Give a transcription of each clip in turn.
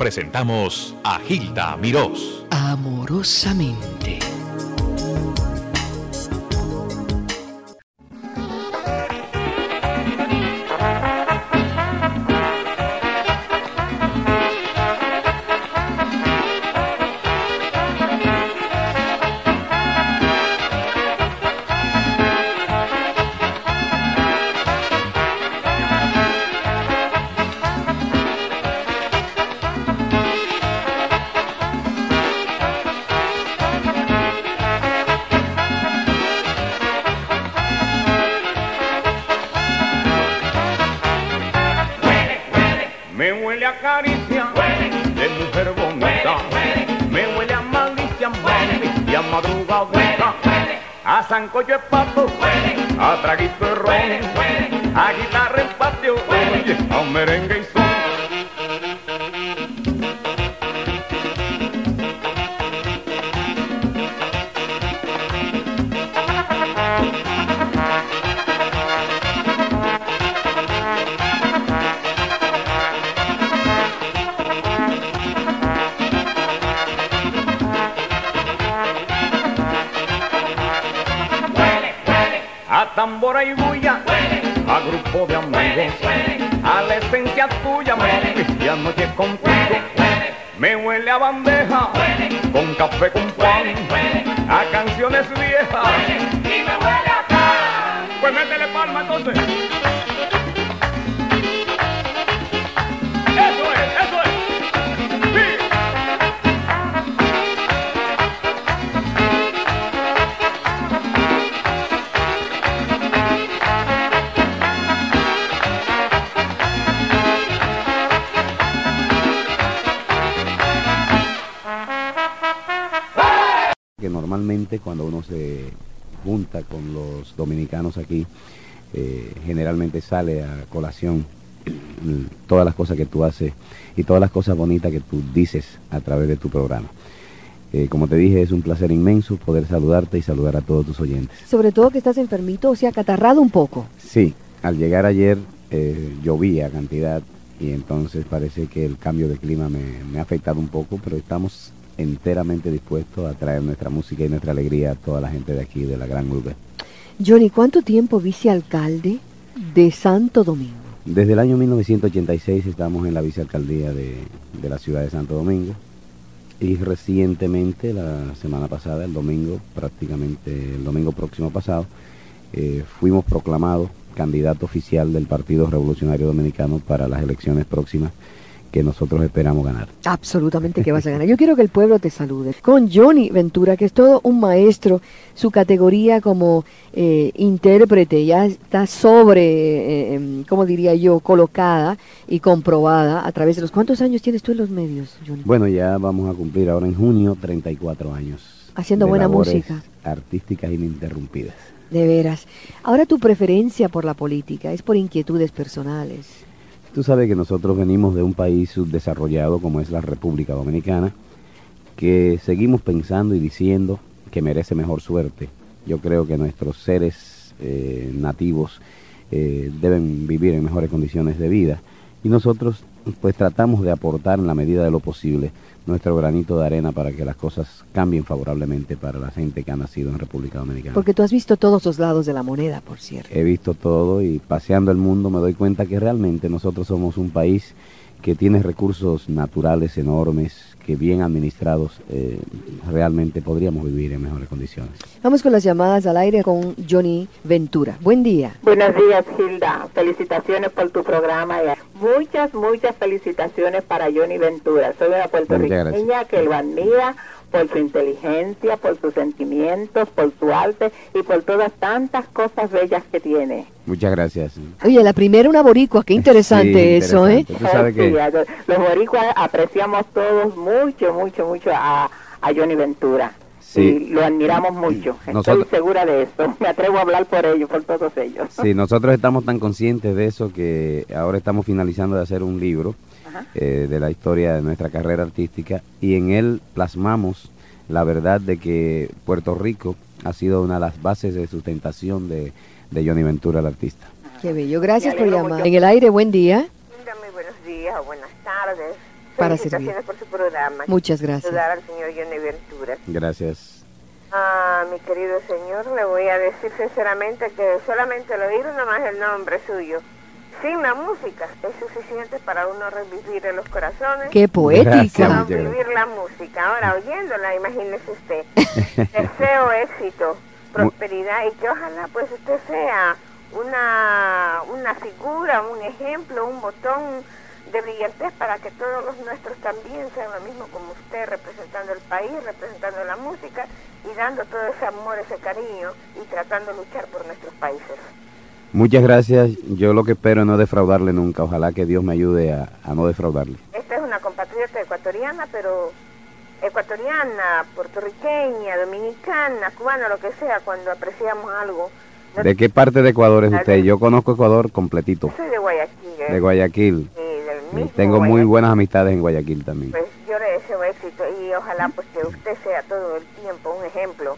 presentamos a Gilda Mirós. Amorosamente. A traguito de ron, a guitarra en patio, a un merengue y son. Con cuando uno se junta con los dominicanos aquí, eh, generalmente sale a colación mm, todas las cosas que tú haces y todas las cosas bonitas que tú dices a través de tu programa. Eh, como te dije, es un placer inmenso poder saludarte y saludar a todos tus oyentes. Sobre todo que estás enfermito, o sea, catarrado un poco. Sí, al llegar ayer eh, llovía cantidad y entonces parece que el cambio de clima me, me ha afectado un poco, pero estamos enteramente dispuestos a traer nuestra música y nuestra alegría a toda la gente de aquí, de la gran urbe. Johnny, ¿cuánto tiempo vicealcalde de Santo Domingo? Desde el año 1986 estamos en la vicealcaldía de, de la ciudad de Santo Domingo y recientemente, la semana pasada, el domingo, prácticamente el domingo próximo pasado, eh, fuimos proclamados candidato oficial del Partido Revolucionario Dominicano para las elecciones próximas que nosotros esperamos ganar. Absolutamente que vas a ganar. Yo quiero que el pueblo te salude. Con Johnny Ventura, que es todo un maestro, su categoría como eh, intérprete ya está sobre, eh, em, ¿cómo diría yo?, colocada y comprobada a través de los... ¿Cuántos años tienes tú en los medios, Johnny? Bueno, ya vamos a cumplir ahora en junio 34 años. Haciendo de buena música. Artísticas ininterrumpidas. De veras. Ahora tu preferencia por la política es por inquietudes personales. Tú sabes que nosotros venimos de un país subdesarrollado como es la República Dominicana, que seguimos pensando y diciendo que merece mejor suerte. Yo creo que nuestros seres eh, nativos eh, deben vivir en mejores condiciones de vida y nosotros pues tratamos de aportar en la medida de lo posible nuestro granito de arena para que las cosas cambien favorablemente para la gente que ha nacido en República Dominicana. Porque tú has visto todos los lados de la moneda, por cierto. He visto todo y paseando el mundo me doy cuenta que realmente nosotros somos un país que tiene recursos naturales enormes, que bien administrados eh, realmente podríamos vivir en mejores condiciones. Vamos con las llamadas al aire con Johnny Ventura. Buen dadía. Buenos días, Hilda. Felicitaciones por tu programa. Muchas, muchas felicitaciones para Johnny Ventura. Soy una puertorriqueña que lo admira por su inteligencia, por sus sentimientos, por su arte y por todas tantas cosas bellas que tiene. Muchas gracias. Oye, la primera una boricua, qué interesante Sí, eso, ¿eh? Tú sabes sí, que- los boricuas apreciamos todos mucho, mucho, mucho a, a Johnny Ventura. Sí. Y lo admiramos mucho. Estoy Nosotros- segura de eso. Me atrevo a hablar por ellos, por todos ellos. Sí, nosotros estamos tan conscientes de eso que ahora estamos finalizando de hacer un libro. Eh, de la historia de nuestra carrera artística y en él plasmamos la verdad de que Puerto Rico ha sido una de las bases de sustentación de, de Johnny Ventura, el artista. Qué bello. Gracias por llamar. mucho. En el aire, buen día. Muy buenos días o buenas tardes. Para servir. por su programa. Muchas gracias. Saludar al señor Johnny Ventura. Gracias. Ah, mi querido señor, le voy a decir sinceramente que solamente el oír nomás el nombre suyo, sin la música, es suficiente para uno revivir en los corazones. ¡Qué poética! Revivir la música. Ahora, oyéndola, imagínese usted. Deseo éxito, prosperidad y que ojalá pues usted sea una, una figura, un ejemplo, un botón de brillantez para que todos los nuestros también sean lo mismo como usted, representando el país, representando la música y dando todo ese amor, ese cariño y tratando de luchar por nuestros países. Muchas gracias. Yo lo que espero es no defraudarle nunca. Ojalá que Dios me ayude a, no defraudarle. Esta es una compatriota ecuatoriana, pero ecuatoriana, puertorriqueña, dominicana, cubana, lo que sea, cuando apreciamos algo. ¿De qué parte de Ecuador es usted? Yo conozco Ecuador completito. Soy de Guayaquil. ¿eh? De Guayaquil. Tengo muy buenas amistades en Guayaquil también. Pues yo le deseo éxito y ojalá pues que usted sea todo el tiempo un ejemplo.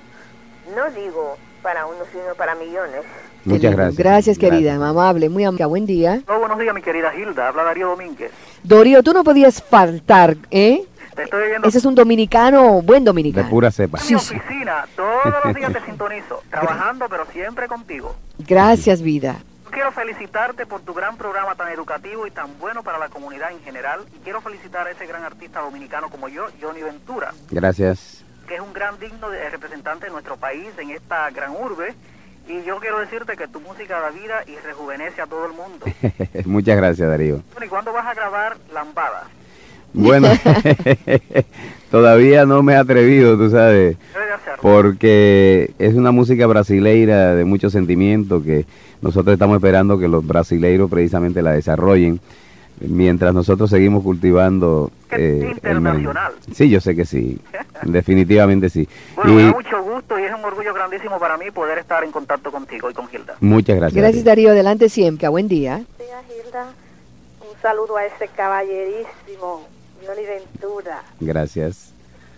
No digo para uno, sino para millones. Muchas gracias. Gracias, querida, amable, muy amable. Buen día. buenos días, mi querida Hilda. Habla Darío Domínguez. Dorio, tú no podías faltar, ¿eh? Ese es un dominicano, buen dominicano. De pura cepa. En mi oficina, todos los días te sintonizo, trabajando, pero siempre contigo. Gracias, vida. Quiero felicitarte por tu gran programa tan educativo y tan bueno para la comunidad en general. Y quiero felicitar a ese gran artista dominicano como yo, Johnny Ventura. Gracias. Que es un gran digno de representante de nuestro país en esta gran urbe. Y yo quiero decirte que tu música da vida y rejuvenece a todo el mundo. Muchas gracias, Darío. ¿y cuándo vas a grabar Lambada? Bueno, todavía no me he atrevido, tú sabes, porque es una música brasileira de mucho sentimiento que nosotros estamos esperando que los brasileiros precisamente la desarrollen mientras nosotros seguimos cultivando eh, internacional. Sí, yo sé que sí, definitivamente sí. Bueno, me da mucho gusto y es un orgullo grandísimo para mí poder estar en contacto contigo y con Gilda. Muchas gracias. Gracias Darío, adelante siempre, buen día. Gilda, un saludo a ese caballerísimo Johnny Ventura. Gracias.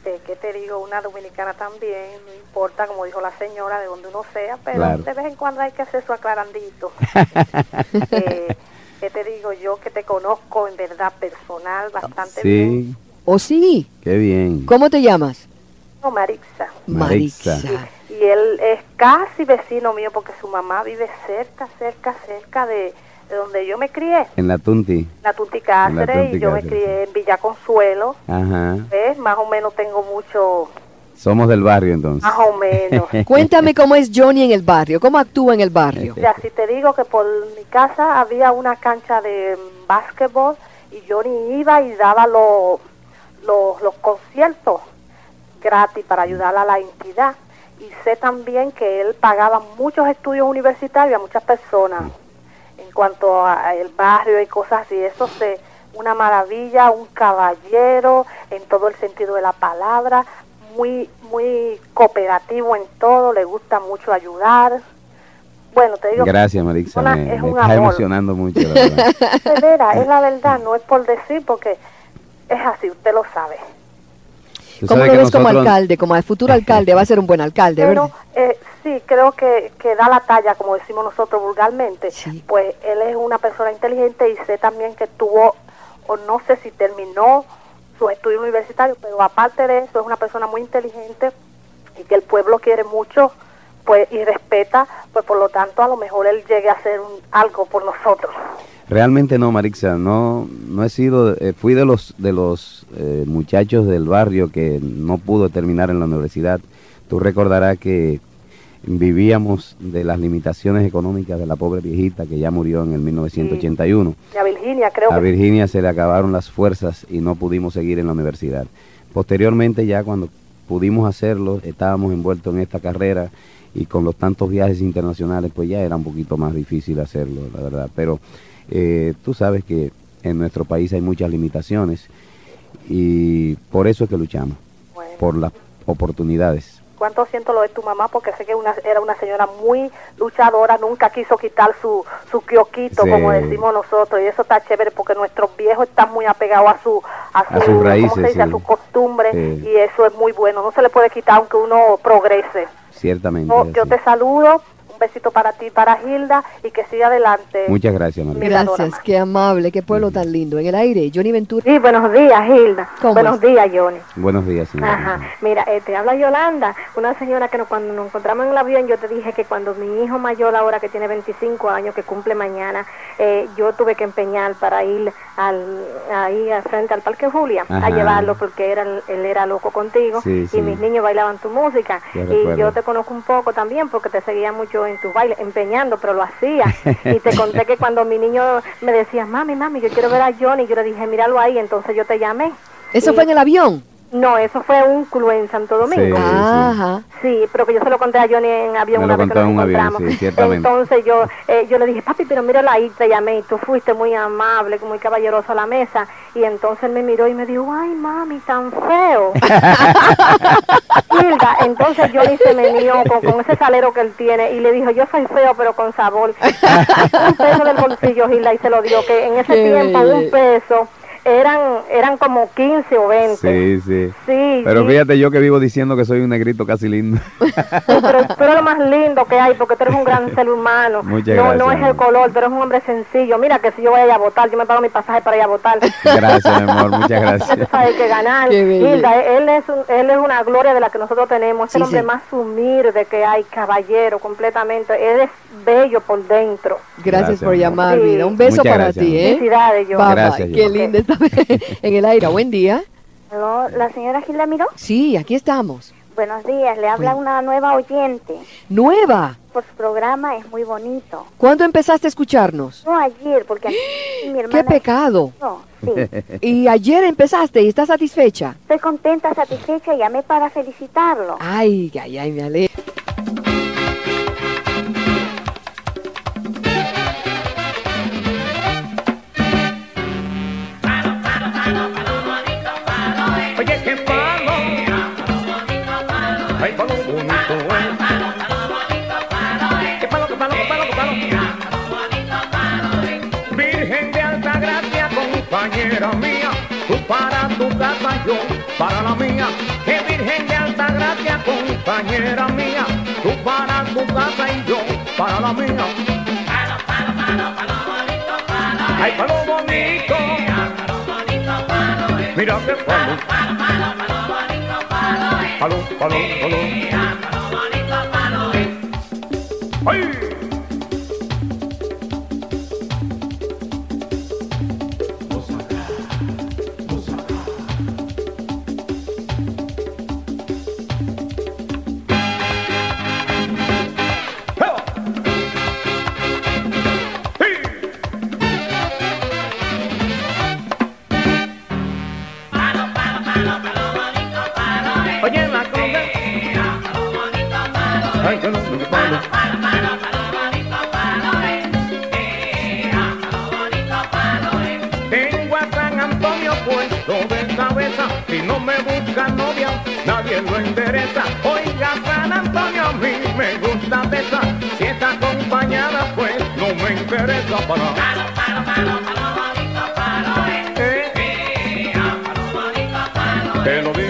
Eh, ¿Qué te digo? Una dominicana también, no importa, como dijo la señora, de donde uno sea, pero de vez en cuando hay que hacer su aclarandito. eh, ¿Qué te digo yo? Que te conozco en verdad personal bastante bien. ¿O sí? Qué bien. ¿Cómo te llamas? No, Marixa. Marixa. Y, y él es casi vecino mío porque su mamá vive cerca, cerca, cerca de de donde yo me crié. En la Tunti. La Tunti Cáceres, y yo me crié en Villa Consuelo. Ajá. ¿Ves? Más o menos tengo mucho... Somos del barrio entonces. Más o menos. Cuéntame cómo es Johnny en el barrio, cómo actúa en el barrio. Ya, si te digo que por mi casa había una cancha de básquetbol y Johnny iba y daba los, los, los conciertos gratis para ayudar a la entidad. Y sé también que él pagaba muchos estudios universitarios a muchas personas en cuanto a, el barrio y cosas así. Eso es una maravilla, un caballero en todo el sentido de la palabra, muy muy cooperativo en todo, le gusta mucho ayudar. Bueno, te digo. Gracias, Marixa. me, está emocionando mucho. La verdad. es la verdad, no es por decir, porque es así, usted lo sabe. ¿Cómo lo ves como alcalde, como el futuro alcalde? Va a ser un buen alcalde, Pero, eh, sí, creo que, que da la talla, como decimos nosotros vulgarmente. Pues él es una persona inteligente y sé también que tuvo, o no sé si terminó sus estudios universitarios, pero aparte de eso es una persona muy inteligente y que el pueblo quiere mucho pues y respeta, pues por lo tanto a lo mejor él llegue a hacer algo por nosotros. Realmente no, Marixa, no, no he sido, eh, fui de los, de los eh, muchachos del barrio que no pudo terminar en la universidad. Tú recordarás que vivíamos de las limitaciones económicas de la pobre viejita que ya murió en el 1981. Y a Virginia creo A Virginia se le acabaron las fuerzas y no pudimos seguir en la universidad. Posteriormente ya cuando pudimos hacerlo, estábamos envueltos en esta carrera y con los tantos viajes internacionales, pues ya era un poquito más difícil hacerlo, la verdad. Pero eh, tú sabes que en nuestro país hay muchas limitaciones y por eso es que luchamos, por las oportunidades. ¿Cuánto siento lo de tu mamá? Porque sé que una, era una señora muy luchadora, nunca quiso quitar su, su quioquito, como decimos nosotros, y eso está chévere porque nuestros viejos están muy apegados a, su, a, sus raíces, a sus costumbres, y eso es muy bueno, no se le puede quitar aunque uno progrese. Ciertamente. yo te saludo, Un besito para ti, para Hilda y que siga adelante. Muchas gracias, María. Gracias, qué amable, qué pueblo tan lindo. En el aire, Johnny Ventura. Sí, buenos días, Hilda. Buenos días, Johnny. Buenos días, señora. Ajá. Mira, eh, te habla Yolanda, una señora que cuando nos encontramos en el avión, yo te dije que cuando mi hijo mayor, ahora que tiene 25 años, que cumple mañana, eh, yo tuve que empeñar para ir al, ahí al frente al Parque Julia a llevarlo porque era, él era loco contigo y mis niños bailaban tu música. y yo te conozco un poco también porque te seguía mucho en tus bailes, empeñando, pero lo hacía. y te conté que cuando mi niño me decía, mami, mami, yo quiero ver a Johnny, yo le dije, míralo ahí, entonces yo te llamé. ¿Eso fue en el avión? No, eso fue un club en Santo Domingo. Sí, Ajá. Sí, pero que yo se lo conté a Johnny en avión Me una lo vez que contó nos en un avión, encontramos. sí, ciertamente. Entonces yo eh, yo le dije, papi, pero mírala ahí, te llamé y tú fuiste muy amable, muy caballeroso a la mesa. Y entonces él me miró y me dijo, ay, mami, tan feo. Hilda, entonces Johnny se me miró con, con ese salero que él tiene y le dijo, yo soy feo, pero con sabor. un peso del bolsillo, Hilda, y se lo dio, que en ese Qué tiempo bella. un peso eran eran como 15 o 20. Sí, sí. Sí, Pero sí. fíjate yo que vivo diciendo que soy un negrito casi lindo. Sí, pero tú eres lo más lindo que hay porque tú eres un gran ser humano. Muchas no, no gracias, es el color, tú eres un hombre sencillo. Mira que si yo voy a ir a votar, yo me pago mi pasaje para ir a votar. Gracias, mi amor, muchas tú gracias. sabes que ganar. Hilda, él es, un- él es una gloria de la que nosotros tenemos. Es Sí, el hombre sí. más humilde que hay, caballero, completamente. Él es bello por dentro. Gracias, Gracias, por llamar, vida. Un beso Muchas para gracias, ti. ¿eh? Felicidades, yo. Bye, bye. Gracias, Qué linda esta en el aire. Buen día. Aló, ¿La señora Gilda Miró? Sí, aquí estamos. Buenos días, le habla una nueva oyente. Nueva. Por su programa es muy bonito. ¿Cuándo empezaste a escucharnos? No ayer, porque aquí mi hermana... ¡Qué pecado! No, sí. Y ayer empezaste y estás satisfecha. Estoy contenta, satisfecha llamé para felicitarlo. Ay, ay, ay, me alegro. Para la mía. Que virgen de alta gracia, compañera mía, tú para tu casa y yo para la mía. Ay, palo bonito. Mira qué palo. Palo, palo, palo. ¡Ay! Te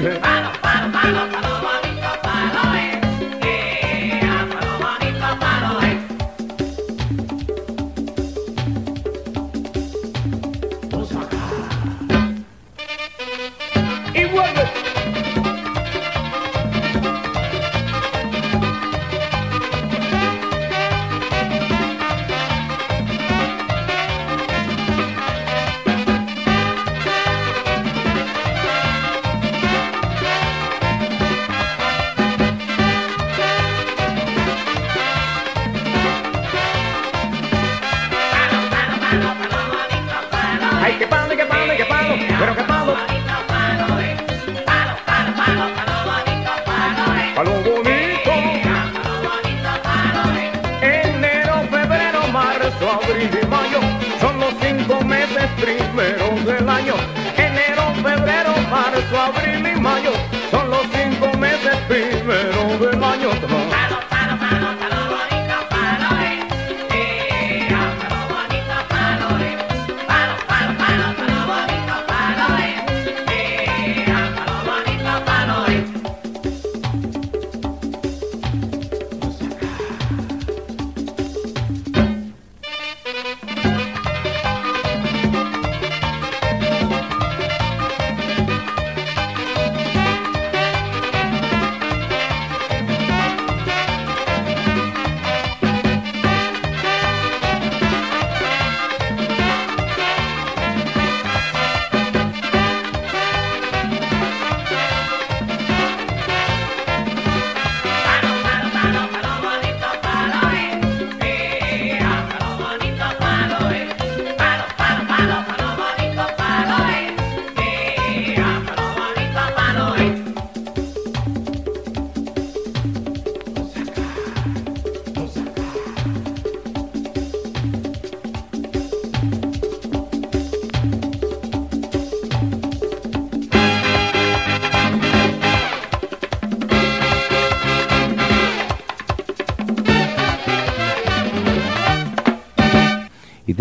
abril y mayo son los cinco meses primeros del año. Enero, febrero, marzo, abril y mayo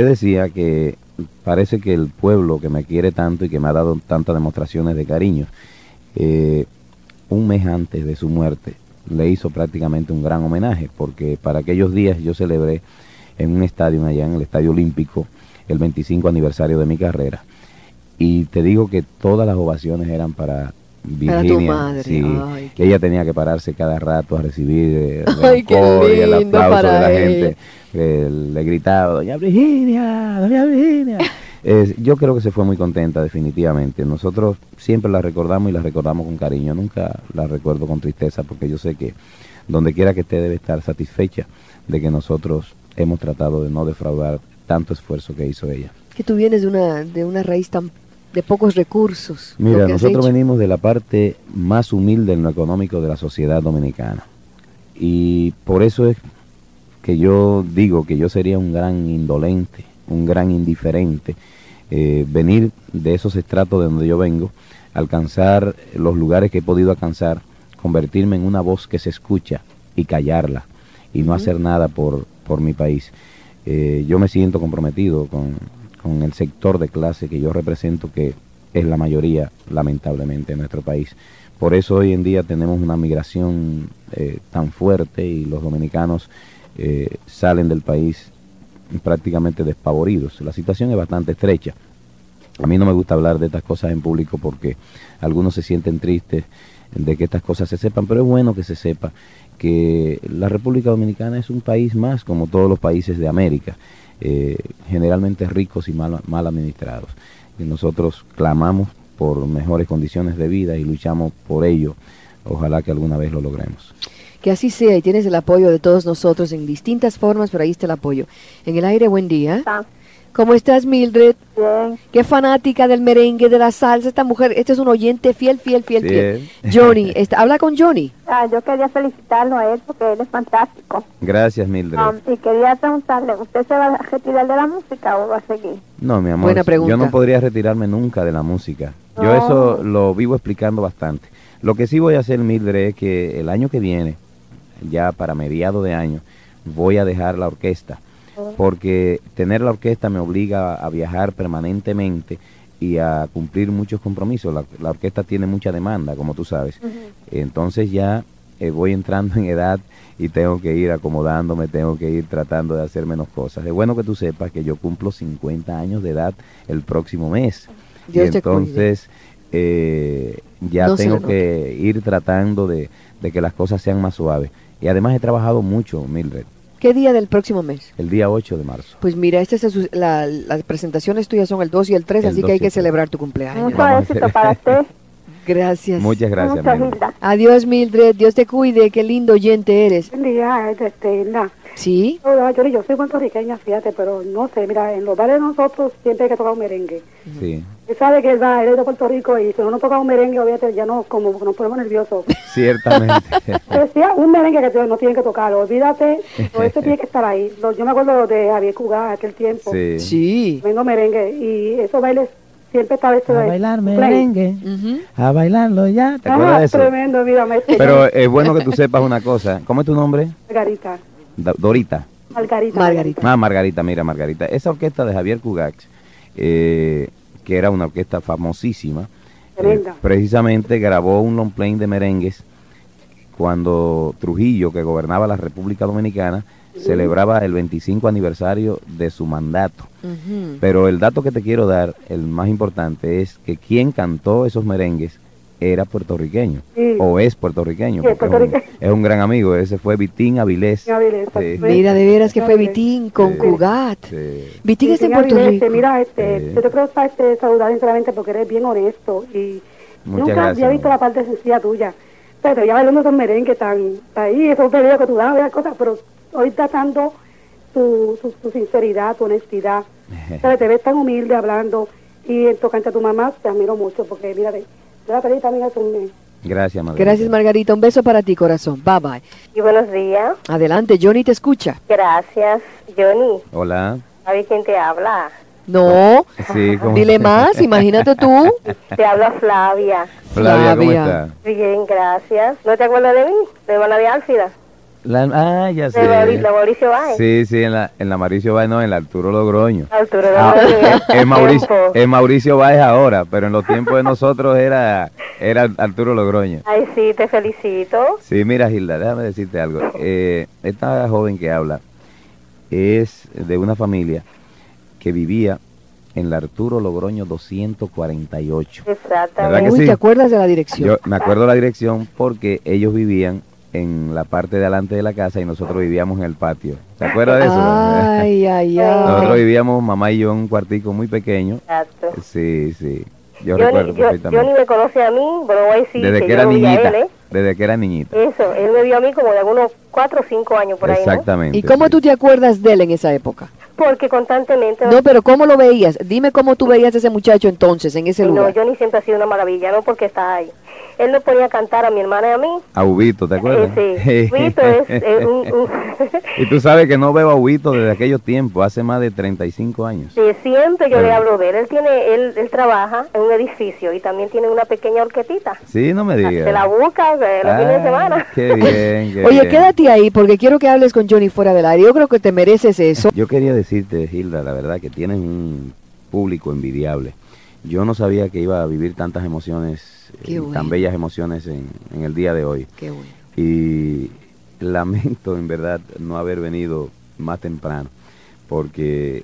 Decía que parece que el pueblo que me quiere tanto y que me ha dado tantas demostraciones de cariño, eh, un mes antes de su muerte le hizo prácticamente un gran homenaje, porque para aquellos días yo celebré en un estadio allá, en el Estadio Olímpico, el 25 aniversario de mi carrera. Y te digo que todas las ovaciones eran para Virginia. Sí, que ella tenía que pararse cada rato a recibir eh, el, y el aplauso de la gente. le gritaba, Doña Virginia, Doña Virginia. yo creo que se fue muy contenta, definitivamente. Nosotros siempre la recordamos y la recordamos con cariño. Nunca la recuerdo con tristeza porque yo sé que donde quiera que esté debe estar satisfecha de que nosotros hemos tratado de no defraudar tanto esfuerzo que hizo ella. Que tú vienes de una, de una raíz tan de pocos recursos. Mira, nosotros venimos de la parte más humilde en lo económico de la sociedad dominicana. Y por eso es que yo digo que yo sería un gran indolente, un gran indiferente, eh, venir de esos estratos de donde yo vengo, alcanzar los lugares que he podido alcanzar, convertirme en una voz que se escucha y callarla y no hacer nada por, por mi país. Eh, yo me siento comprometido con, con el sector de clase que yo represento, que es la mayoría, lamentablemente, en nuestro país. Por eso hoy en día tenemos una migración eh, tan fuerte y los dominicanos eh, salen del país prácticamente despavoridos. La situación es bastante estrecha. A mí no me gusta hablar de estas cosas en público porque algunos se sienten tristes de que estas cosas se sepan, pero es bueno que se sepa que la República Dominicana es un país más como todos los países de América eh, generalmente ricos y mal, mal administrados. Y nosotros clamamos por mejores condiciones de vida y luchamos por ello. Ojalá que alguna vez lo logremos. Que así sea y tienes el apoyo de todos nosotros en distintas formas, pero ahí está el apoyo. En el aire, buen día. ¿Cómo estás, Mildred? Bien. Qué fanática del merengue, de la salsa, esta mujer. Este es un oyente fiel, fiel, fiel, fiel. Johnny, está, habla con Johnny. Ah, yo quería felicitarlo a él porque él es fantástico. Gracias, Mildred. Um, y quería preguntarle, ¿usted se va a retirar de la música o va a seguir? No, mi amor. Buena pregunta. Yo no podría retirarme nunca de la música. Yo eso lo vivo explicando bastante. Lo que sí voy a hacer, Mildred, es que el año que viene, ya para mediado de año, voy a dejar la orquesta porque tener la orquesta me obliga a viajar permanentemente y a cumplir muchos compromisos. La, orquesta tiene mucha demanda, como tú sabes. Entonces ya eh, voy entrando en edad y tengo que ir acomodándome, tengo que ir tratando de hacer menos cosas. Es bueno que tú sepas que yo cumplo 50 años de edad el próximo mes. y entonces eh, ya tengo que ir tratando de, de que las cosas sean más suaves. Y además he trabajado mucho, Mildred. ¿Qué día del próximo mes? El día 8 de marzo. Pues mira, este es la, las presentaciones tuyas son el 2 y el 3, así que hay que celebrar tu cumpleaños. Mucho éxito para usted. Gracias. Muchas gracias. Adiós, Mildred. Dios te cuide. Qué lindo oyente eres. Buen día, este, ¿Sí? Yo, yo soy puertorriqueña, fíjate, pero no sé, mira, en los bares de nosotros siempre hay que tocar un merengue. Sí. Él sabe que él va, él es de Puerto Rico y si uno no toca un merengue, obviamente ya no, como nos ponemos nerviosos. Ciertamente. Decía un merengue que no tienen que tocarlo, olvídate, todo eso tiene que estar ahí. Yo me acuerdo de Javier Cugá aquel tiempo. Sí. sí. Vengo merengue y esos bailes siempre está hecho a bailar merengue, a bailarlo ya. ¿Te acuerdas de eso? Tremendo, mira, Pero es bueno que tú sepas una cosa. ¿Cómo es tu nombre? Margarita. Dorita. Margarita. Margarita. Ah, Margarita, mira, Margarita. Esa orquesta de Javier Cugax, eh, que era una orquesta famosísima, eh, precisamente grabó un long plane de merengues cuando Trujillo, que gobernaba la República Dominicana, celebraba el 25 aniversario de su mandato. Pero el dato que te quiero dar, el más importante, es que quien cantó esos merengues era puertorriqueño o es puertorriqueño, Es, un, gran amigo, ese fue Vitín Avilés. Mira, de veras que fue Vitín con Cugat. Vitín es de Puerto Rico. Mira, este, yo te quiero este, saludar sinceramente porque eres bien honesto y nunca había visto la parte sencilla tuya. Pero ya bailando esos merengues tan ahí, esos videos que tú das, cosas, pero hoy tratando tu, tu, sinceridad, tu honestidad. te ves tan humilde hablando y en tocante a tu mamá te admiro mucho porque mira, Gracias, Margarita. Gracias, Margarita. Un beso para ti, corazón. Bye bye. Y buenos días. Adelante, Johnny te escucha. Gracias, Johnny. Hola. ¿Sabes quién te habla? No. Sí, Dile más, imagínate tú. Te habla Flavia. Flavia, ¿cómo? Bien, gracias. ¿No te acuerdas de mí? De Buena de Álfida. La, ah, ya sé. La Mauricio Báez. Sí, sí, en la, en la Mauricio Báez, no, en la Arturo Logroño. Arturo ah, Logroño. es, Mauricio, es Mauricio Báez ahora, pero en los tiempos de nosotros era, era Arturo Logroño. Ay, sí, te felicito. Sí, mira, Gilda, déjame decirte algo. Eh, esta joven que habla es de una familia que vivía en la Arturo Logroño 248. Exactamente. Uy, ¿te acuerdas de la dirección? Yo me acuerdo de la dirección porque ellos vivían en la parte de delante de la casa y nosotros vivíamos en el patio. ¿Te acuerdas de eso? Ay, ay, ay. Nosotros vivíamos, mamá y yo, en un cuartico muy pequeño. Exacto. Sí, sí. Yo, yo recuerdo ni, perfectamente. Yo, ni me conoce a mí, pero voy a decir Desde que, que era yo niñita. Él, ¿eh? Desde que era niñita. Eso, él me vio a mí como de algunos cuatro o cinco años por ahí. Exactamente. ¿Y cómo sí. tú te acuerdas de él en esa época? Porque constantemente... No, pero ¿cómo lo veías? Dime cómo tú veías a ese muchacho entonces, en ese no, lugar. No, Johnny siempre ha sido una maravilla, no porque está ahí. Él nos ponía a cantar a mi hermana y a mí. A Ubito, ¿te acuerdas? Eh, sí, Ubito es, es un, un... y tú sabes que no veo a Ubito desde aquellos tiempos, hace más de 35 años. Sí, siempre yo Pero- le hablo de él. Él tiene, él, él trabaja en un edificio y también tiene una pequeña orquetita. Sí, no me digas. Se la busca eh, los fines de Ah, semana. Qué bien, qué Oye, bien. quédate ahí porque quiero que hables con Johnny fuera del aire. Yo creo que te mereces eso. Yo quería decirte, Hilda, la verdad que tienes un público envidiable. Yo no sabía que iba a vivir tantas emociones, Qué eh, tan bellas emociones en, en el día de hoy. Qué bueno. Y lamento en verdad no haber venido más temprano, porque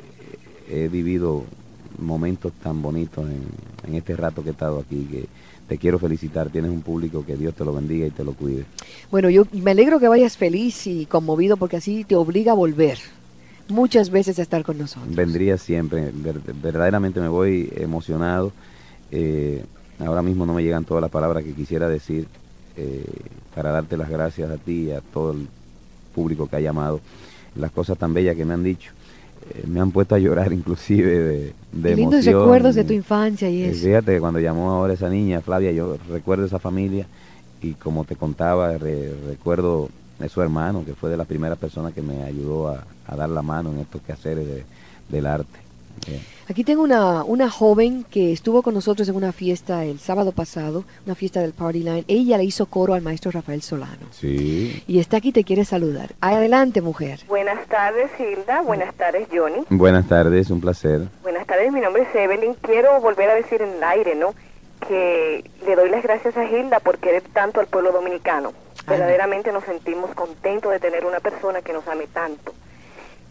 he vivido momentos tan bonitos en, en este rato que he estado aquí que te quiero felicitar. Tienes un público que Dios te lo bendiga y te lo cuide. Bueno, yo me alegro que vayas feliz y conmovido porque así te obliga a volver muchas veces a estar con nosotros. Vendría siempre, ver- verdaderamente me voy emocionado. Eh, ahora mismo no me llegan todas las palabras que quisiera decir eh, para darte las gracias a ti y a todo el público que ha llamado. Las cosas tan bellas que me han dicho. eh, me han puesto a llorar inclusive de, de lindos emoción. recuerdos de tu infancia y Eh, eso. Fíjate que cuando llamó ahora esa niña, Flavia, yo recuerdo esa familia y como te contaba, re- recuerdo de su hermano, que fue de las primeras personas que me ayudó a, a dar la mano en estos quehaceres de- del arte. Aquí tengo una, una joven que estuvo con nosotros en una fiesta el sábado pasado, una fiesta del Party Line. Ella le hizo coro al maestro Rafael Solano. sí. Y está aquí, te quiere saludar. Adelante, mujer. Buenas tardes, Hilda. Buenas tardes, Johnny. Buenas tardes, un placer. Buenas tardes, mi nombre es Evelyn. Quiero volver a decir en el aire, ¿no? Que le doy las gracias a Hilda por querer tanto al pueblo dominicano. Verdaderamente nos sentimos contentos de tener una persona que nos ame tanto.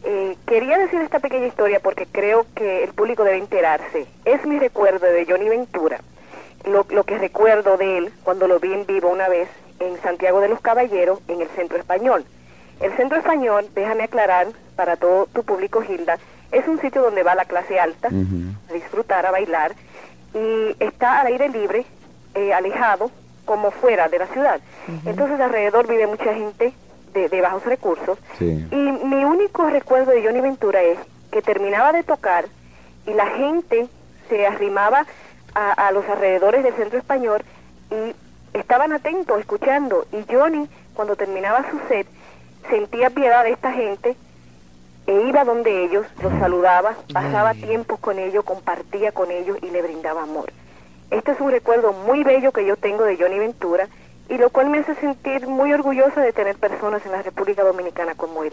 Eh, quería decir esta pequeña historia porque creo que el público debe enterarse. Es mi recuerdo de Johnny Ventura, lo, lo que recuerdo de él cuando lo vi en vivo una vez en Santiago de los Caballeros, en el Centro Español. El Centro Español, déjame aclarar para todo tu público, Hilda, es un sitio donde va la clase alta a disfrutar, a bailar, y está al aire libre, eh, alejado, como fuera de la ciudad. Entonces alrededor vive mucha gente de, de bajos recursos. Sí. Y mi único recuerdo de Johnny Ventura es que terminaba de tocar y la gente se arrimaba a, a los alrededores del centro español y estaban atentos, escuchando. Y Johnny, cuando terminaba su set, sentía piedad de esta gente e iba donde ellos, los saludaba, pasaba tiempo con ellos, compartía con ellos y le brindaba amor. Este es un recuerdo muy bello que yo tengo de Johnny Ventura y lo cual me hace sentir muy orgullosa de tener personas en la República Dominicana como él.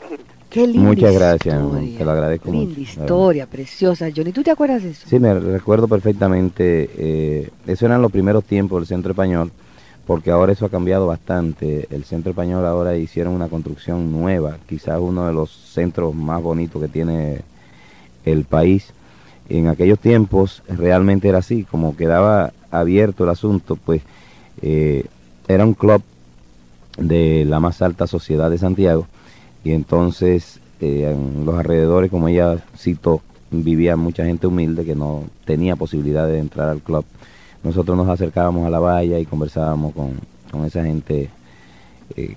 Qué linda Muchas gracias, historia. te lo agradezco Linda mucho. historia, preciosa. Johnny, ¿tú te acuerdas de eso? Sí, me recuerdo perfectamente. Eh, eso eran los primeros tiempos del Centro Español, porque ahora eso ha cambiado bastante. El Centro Español ahora hicieron una construcción nueva, quizás uno de los centros más bonitos que tiene el país. En aquellos tiempos realmente era así, como quedaba abierto el asunto, pues eh, era un club de la más alta sociedad de Santiago y entonces eh, en los alrededores, como ella citó, vivía mucha gente humilde que no tenía posibilidad de entrar al club. Nosotros nos acercábamos a la valla y conversábamos con, con esa gente eh,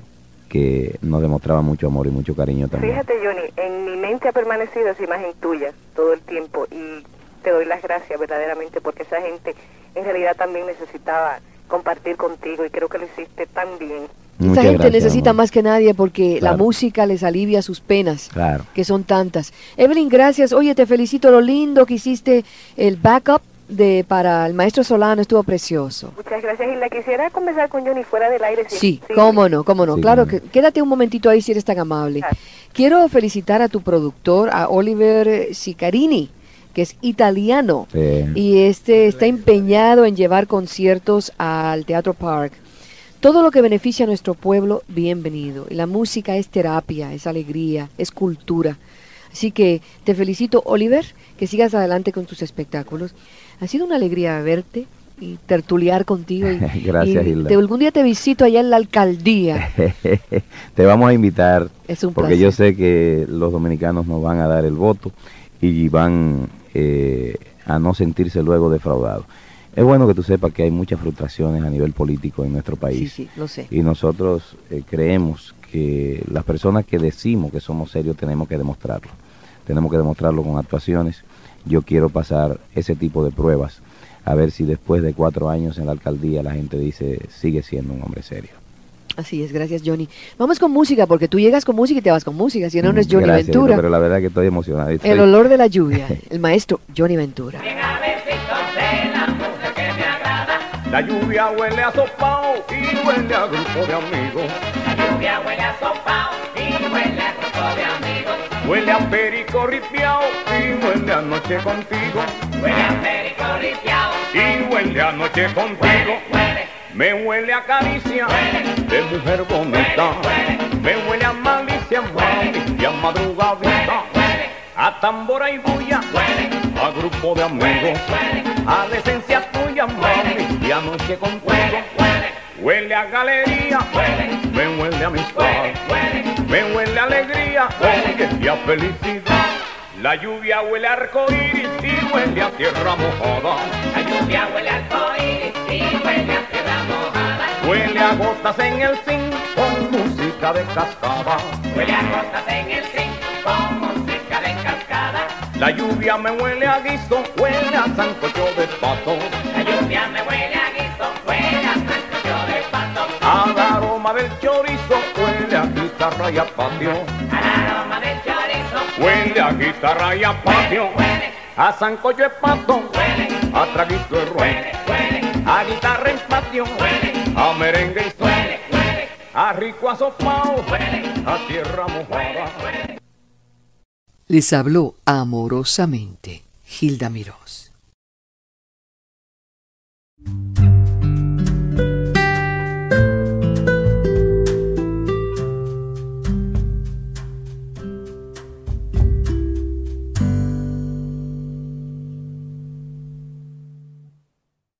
que nos demostraba mucho amor y mucho cariño también. Fíjate, Johnny, en mi mente ha permanecido esa imagen tuya todo el tiempo y te doy las gracias verdaderamente porque esa gente en realidad también necesitaba compartir contigo y creo que lo hiciste tan bien. Esa Muchas gente gracias, necesita amor. más que nadie porque la Claro. música les alivia sus penas, Claro. que son tantas. Evelyn, gracias. Oye, te felicito lo lindo que hiciste el backup de para el maestro Solano estuvo precioso. Muchas gracias. Y la quisiera conversar con Johnny fuera del aire. sí, cómo no, cómo no. claro, que, quédate un momentito ahí si eres tan amable. Quiero felicitar a tu productor, a Oliver Sicarini que es italiano y este está empeñado en llevar conciertos al Teatro Park. Todo lo que beneficia a nuestro pueblo, bienvenido. Y la música es terapia, es alegría, es cultura. Así que te felicito, Oliver, que sigas adelante con tus espectáculos. Ha sido una alegría verte y tertuliar contigo. Y, Gracias, y algún día te visito allá en la alcaldía. te vamos a invitar. Es un porque yo sé que los dominicanos nos van a dar el voto y van eh, a no sentirse luego defraudado. Es bueno que tú sepas que hay muchas frustraciones a nivel político en nuestro país. Sí, sí, lo sé. Y nosotros eh, creemos que las personas que decimos que somos serios tenemos que demostrarlo. Tenemos que demostrarlo con actuaciones. Yo quiero pasar ese tipo de pruebas a ver si después de cuatro años en la alcaldía la gente dice sigue siendo un hombre serio. Así es, gracias Johnny. Vamos con música, porque tú llegas con música y te vas con música, si no, no es Johnny Ventura. pero la verdad que estoy emocionado. El olor de la lluvia, el maestro Johnny Ventura. La lluvia huele a sopao y huele a grupo de amigos. La lluvia huele a sopao y huele a grupo de amigos. Huele a perico ripiao y huele a noche contigo. Huele a perico ripiao y huele a noche contigo. Me huele a caricia de mujer bonita. Me huele a malicia, mami, y a madrugadita. A tambora y bulla, a grupo de amigos. A la esencia tuya, mami, y a noche contigo. Huele a galería, me huele a amistad. Me huele a alegría, y a felicidad. La lluvia huele a arcoíris y huele a tierra mojada. La lluvia huele a arcoíris y huele a tierra Huele a gotas en el zinc con música de cascada. Huele a gotas en el zinc con música de cascada. La lluvia me huele a guiso, huele a sancocho de pato. La lluvia me huele a guiso, huele a sancocho de pato. Al aroma del chorizo, huele a guitarra y a patio. Al aroma huele a guitarra y a patio. A sancocho de pato, a traguito de huele, a guitarra en patio. A merengue y son, a rico asopao, a tierra mojada. Les habló amorosamente Gilda Mirós.